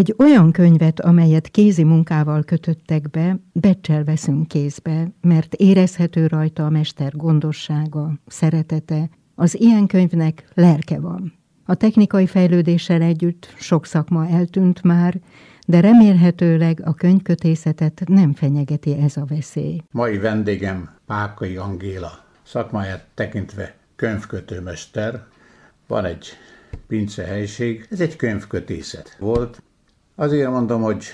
Egy olyan könyvet, amelyet kézi munkával kötöttek be, becsel veszünk kézbe, mert érezhető rajta a mester gondossága, szeretete. Az ilyen könyvnek lelke van. A technikai fejlődéssel együtt sok szakma eltűnt már, de remélhetőleg a könyvkötészetet nem fenyegeti ez a veszély. Mai vendégem Pákai Angéla, szakmáját tekintve könyvkötőmester. Van egy pince helység, ez egy könyvkötészet volt. Azért mondom, hogy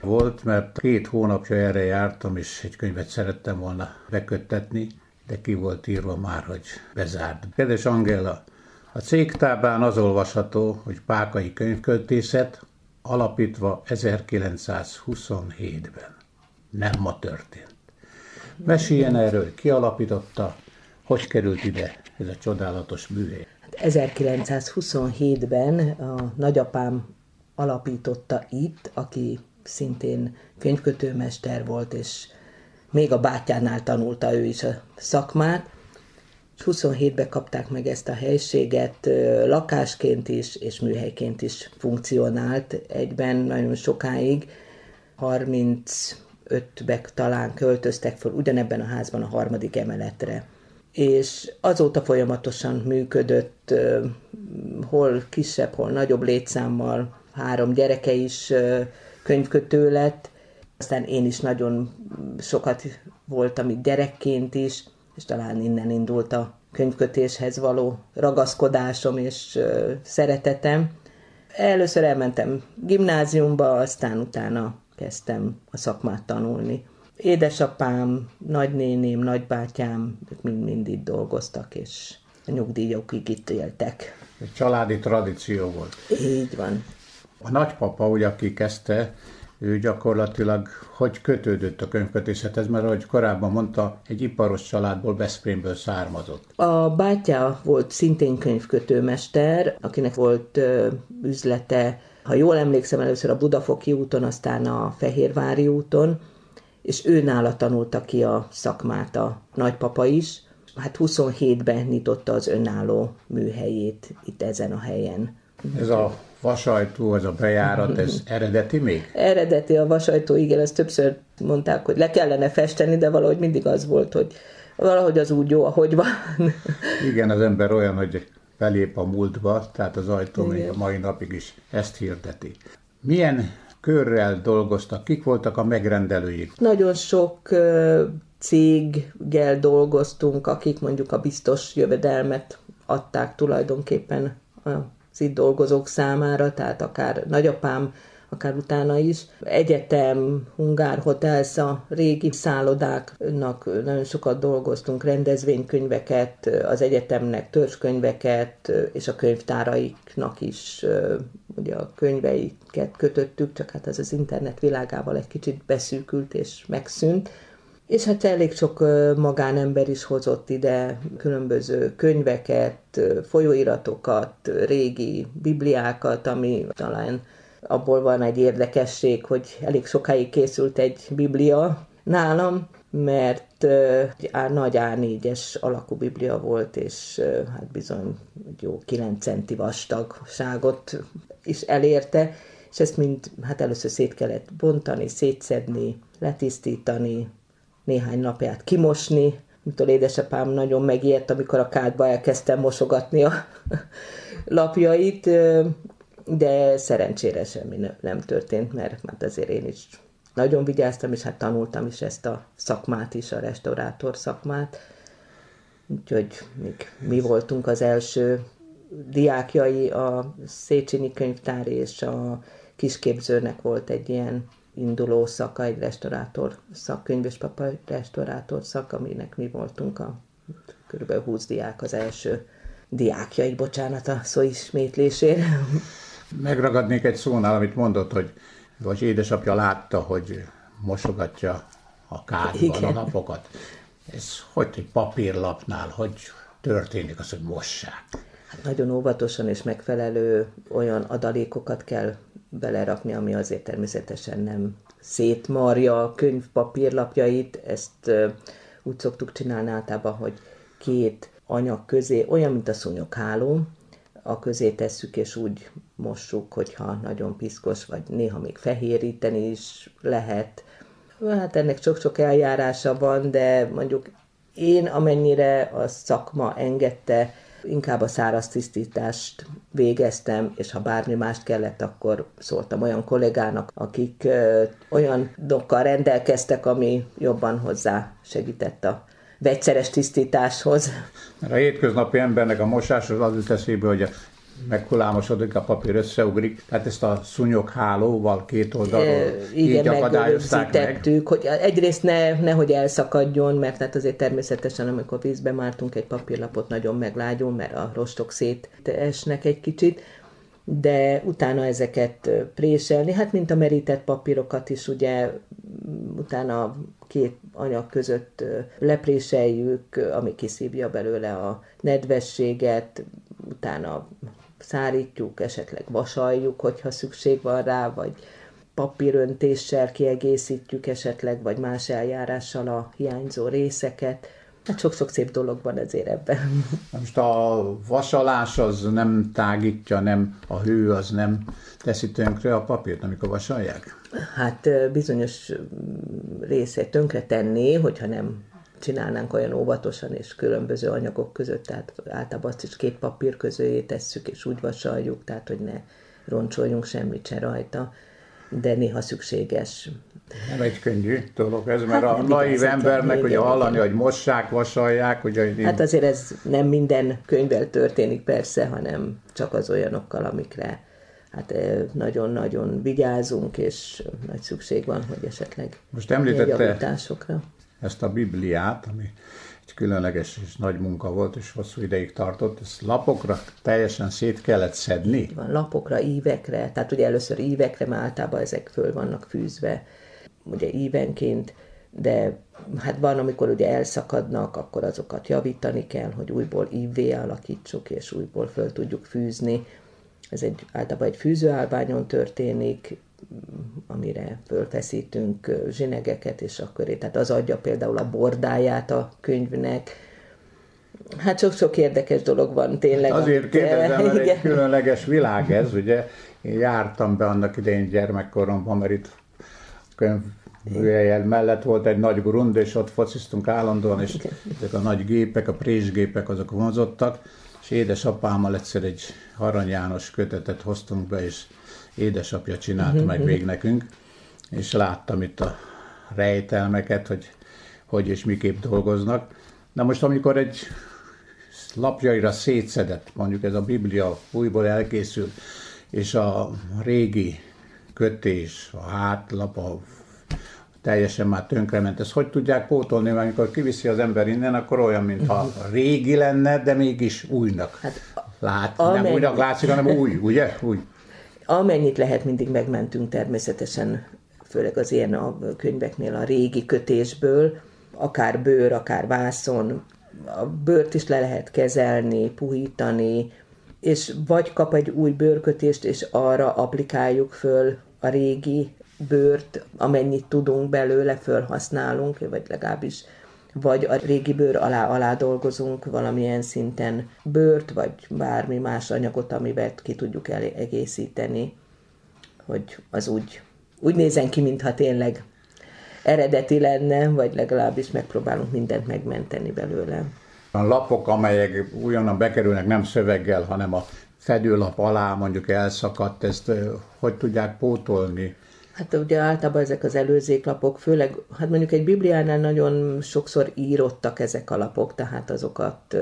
volt, mert két hónapja erre jártam, és egy könyvet szerettem volna beköttetni, de ki volt írva már, hogy bezárt. Kedves Angela, a cégtábán az olvasható, hogy Pákai könyvköltészet alapítva 1927-ben. Nem ma történt. Meséljen erről, ki alapította, hogy került ide ez a csodálatos műhely. 1927-ben a nagyapám alapította itt, aki szintén könyvkötőmester volt, és még a bátyánál tanulta ő is a szakmát, és 27-ben kapták meg ezt a helységet, lakásként is és műhelyként is funkcionált egyben nagyon sokáig. 35-be talán költöztek fel ugyanebben a házban a harmadik emeletre. És azóta folyamatosan működött, hol kisebb, hol nagyobb létszámmal, három gyereke is könyvkötő lett, aztán én is nagyon sokat voltam itt gyerekként is, és talán innen indult a könyvkötéshez való ragaszkodásom és szeretetem. Először elmentem gimnáziumba, aztán utána kezdtem a szakmát tanulni. Édesapám, nagynéném, nagybátyám, mind, mind itt dolgoztak, és a nyugdíjokig itt éltek. Egy családi tradíció volt. Így van. A nagypapa, ugye, aki kezdte, ő gyakorlatilag hogy kötődött a könyvkötészethez, mert ahogy korábban mondta, egy iparos családból, Veszprémből származott. A bátyja volt szintén könyvkötőmester, akinek volt ö, üzlete, ha jól emlékszem, először a Budafoki úton, aztán a Fehérvári úton, és ő nála tanulta ki a szakmát a nagypapa is. Hát 27-ben nyitotta az önálló műhelyét itt ezen a helyen. Ez a vasajtó, az a bejárat, ez eredeti még? Eredeti a vasajtó, igen, ezt többször mondták, hogy le kellene festeni, de valahogy mindig az volt, hogy valahogy az úgy jó, ahogy van. Igen, az ember olyan, hogy belép a múltba, tehát az ajtó igen. még a mai napig is ezt hirdeti. Milyen körrel dolgoztak? Kik voltak a megrendelőik? Nagyon sok céggel dolgoztunk, akik mondjuk a biztos jövedelmet adták tulajdonképpen a az itt dolgozók számára, tehát akár nagyapám, akár utána is. Egyetem, Hungár Hotels, a régi szállodáknak nagyon sokat dolgoztunk, rendezvénykönyveket, az egyetemnek törzskönyveket, és a könyvtáraiknak is ugye a könyveiket kötöttük, csak hát ez az internet világával egy kicsit beszűkült és megszűnt. És hát elég sok magánember is hozott ide különböző könyveket, folyóiratokat, régi bibliákat, ami talán abból van egy érdekesség, hogy elég sokáig készült egy biblia nálam, mert uh, nagy A4-es alakú biblia volt, és hát bizony jó 9 centi vastagságot is elérte, és ezt mind hát először szét kellett bontani, szétszedni, letisztítani, néhány napját kimosni, mitől édesapám nagyon megijedt, amikor a kádba elkezdtem mosogatni a lapjait, de szerencsére semmi nem történt, mert hát azért én is nagyon vigyáztam, és hát tanultam is ezt a szakmát is, a restaurátor szakmát. Úgyhogy még mi voltunk az első diákjai a Széchenyi könyvtár, és a kisképzőnek volt egy ilyen induló szaka, egy restaurátor szak, könyvespapa restaurátor szak, aminek mi voltunk a kb. 20 diák az első diákjai, bocsánat a szó ismétlésére. Megragadnék egy szónál, amit mondott, hogy vagy édesapja látta, hogy mosogatja a kádban a napokat. Ez hogy egy papírlapnál, hogy történik az, hogy mossák? Hát nagyon óvatosan és megfelelő olyan adalékokat kell belerakni, ami azért természetesen nem szétmarja a könyv papírlapjait, ezt úgy szoktuk csinálni általában, hogy két anyag közé, olyan, mint a szúnyogháló, a közé tesszük, és úgy mossuk, hogyha nagyon piszkos, vagy néha még fehéríteni is lehet. Hát ennek sok-sok eljárása van, de mondjuk én amennyire a szakma engedte, inkább a száraz tisztítást végeztem, és ha bármi mást kellett, akkor szóltam olyan kollégának, akik olyan dokkal rendelkeztek, ami jobban hozzá segített a vegyszeres tisztításhoz. A hétköznapi embernek a mosás az jut hogy a meghulámosodik, a papír összeugrik, tehát ezt a szúnyoghálóval két oldalról e, így akadályozták meg. hogy egyrészt ne, nehogy elszakadjon, mert hát azért természetesen, amikor vízbe mártunk egy papírlapot, nagyon meglágyul, mert a rostok szétesnek egy kicsit, de utána ezeket préselni, hát mint a merített papírokat is, ugye utána két anyag között lepréseljük, ami kiszívja belőle a nedvességet, utána szárítjuk, esetleg vasaljuk, hogyha szükség van rá, vagy papíröntéssel kiegészítjük esetleg, vagy más eljárással a hiányzó részeket. Hát sok-sok szép dolog van ezért ebben. Most a vasalás az nem tágítja, nem a hő az nem teszi tönkre a papírt, amikor vasalják? Hát bizonyos részét tönkre tenni, hogyha nem csinálnánk olyan óvatosan és különböző anyagok között, tehát általában azt is két papír közé tesszük, és úgy vasaljuk, tehát hogy ne roncsoljunk semmit se rajta, de néha szükséges. Nem egy könnyű dolog ez, mert hát, a naív embernek ugye hallani, hogy mossák, vasalják, ugye... Hát azért ez nem minden könyvvel történik persze, hanem csak az olyanokkal, amikre hát nagyon-nagyon vigyázunk, és nagy szükség van, hogy esetleg Most említette ezt a Bibliát, ami egy különleges és nagy munka volt, és hosszú ideig tartott, ezt lapokra teljesen szét kellett szedni. Van lapokra, ívekre, tehát ugye először ívekre, mert általában ezek föl vannak fűzve, ugye ívenként, de hát van, amikor ugye elszakadnak, akkor azokat javítani kell, hogy újból ívvé alakítsuk, és újból föl tudjuk fűzni. Ez egy, általában egy fűzőállványon történik, amire fölfeszítünk zsinegeket, és akkor tehát az adja például a bordáját a könyvnek. Hát sok-sok érdekes dolog van tényleg. Hát azért kérdezem, mert egy különleges világ ez, ugye. Én jártam be annak idején gyermekkoromban, mert itt könyvjel mellett volt egy nagy grund, és ott fociztunk állandóan, és ezek a nagy gépek, a présgépek, azok vonzottak, és édesapámmal egyszer egy Arany János kötetet hoztunk be, és édesapja csinálta uh-huh, meg uh-huh. még nekünk, és láttam itt a rejtelmeket, hogy hogy és miképp dolgoznak. Na most, amikor egy lapjaira szétszedett, mondjuk ez a Biblia újból elkészül, és a régi kötés, a hátlap, a teljesen már tönkrement. Ezt hogy tudják pótolni, mert amikor kiviszi az ember innen, akkor olyan, mintha uh-huh. régi lenne, de mégis újnak. Hát, Lát, amennyi... nem újnak látszik, hanem új, ugye? Új. Amennyit lehet, mindig megmentünk természetesen, főleg az ilyen a könyveknél a régi kötésből, akár bőr, akár vászon, a bőrt is le lehet kezelni, puhítani, és vagy kap egy új bőrkötést, és arra applikáljuk föl a régi bőrt, amennyit tudunk belőle, felhasználunk, vagy legalábbis vagy a régi bőr alá alá dolgozunk valamilyen szinten bőrt, vagy bármi más anyagot, amivel ki tudjuk egészíteni, hogy az úgy, úgy nézen ki, mintha tényleg eredeti lenne, vagy legalábbis megpróbálunk mindent megmenteni belőle. A lapok, amelyek újonnan bekerülnek nem szöveggel, hanem a fedőlap alá mondjuk elszakadt, ezt hogy tudják pótolni? Hát ugye általában ezek az előzéklapok, főleg, hát mondjuk egy Bibliánál nagyon sokszor írottak ezek a lapok, tehát azokat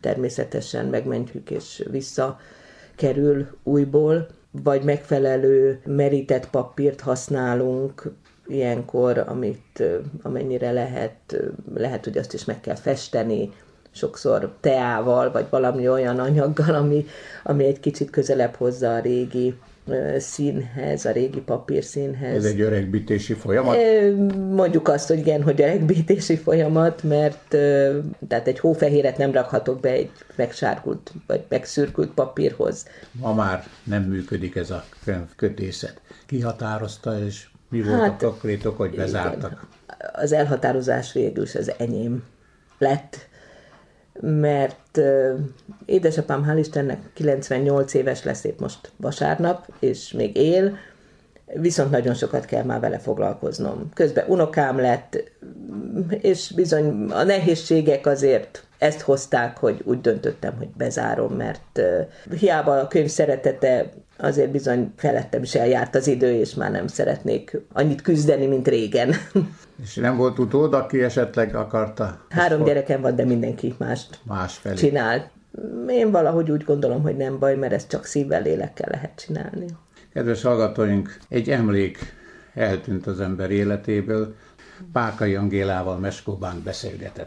természetesen megmentjük és visszakerül újból, vagy megfelelő merített papírt használunk, ilyenkor, amit amennyire lehet, lehet, hogy azt is meg kell festeni, sokszor teával, vagy valami olyan anyaggal, ami, ami egy kicsit közelebb hozza a régi színhez, a régi papírszínhez. Ez egy öregbítési folyamat? Mondjuk azt, hogy igen, hogy öregbítési folyamat, mert tehát egy hófehéret nem rakhatok be egy megsárgult vagy megszürkült papírhoz. Ma már nem működik ez a kötészet. Ki határozta, és mi volt hát, a konkrétok, hogy bezártak? Igen. Az elhatározás végül is az enyém lett, mert édesapám hál' Istennek 98 éves lesz épp most vasárnap, és még él, viszont nagyon sokat kell már vele foglalkoznom. Közben unokám lett, és bizony a nehézségek azért ezt hozták, hogy úgy döntöttem, hogy bezárom, mert hiába a könyv szeretete azért bizony felettem is eljárt az idő, és már nem szeretnék annyit küzdeni, mint régen. És nem volt utód, aki esetleg akarta? Három gyerekem van, de mindenki mást más felé. csinál. Én valahogy úgy gondolom, hogy nem baj, mert ezt csak szívvel, lélekkel lehet csinálni. Kedves hallgatóink, egy emlék eltűnt az ember életéből. Pákai Angélával Meskóbánk beszélgetett.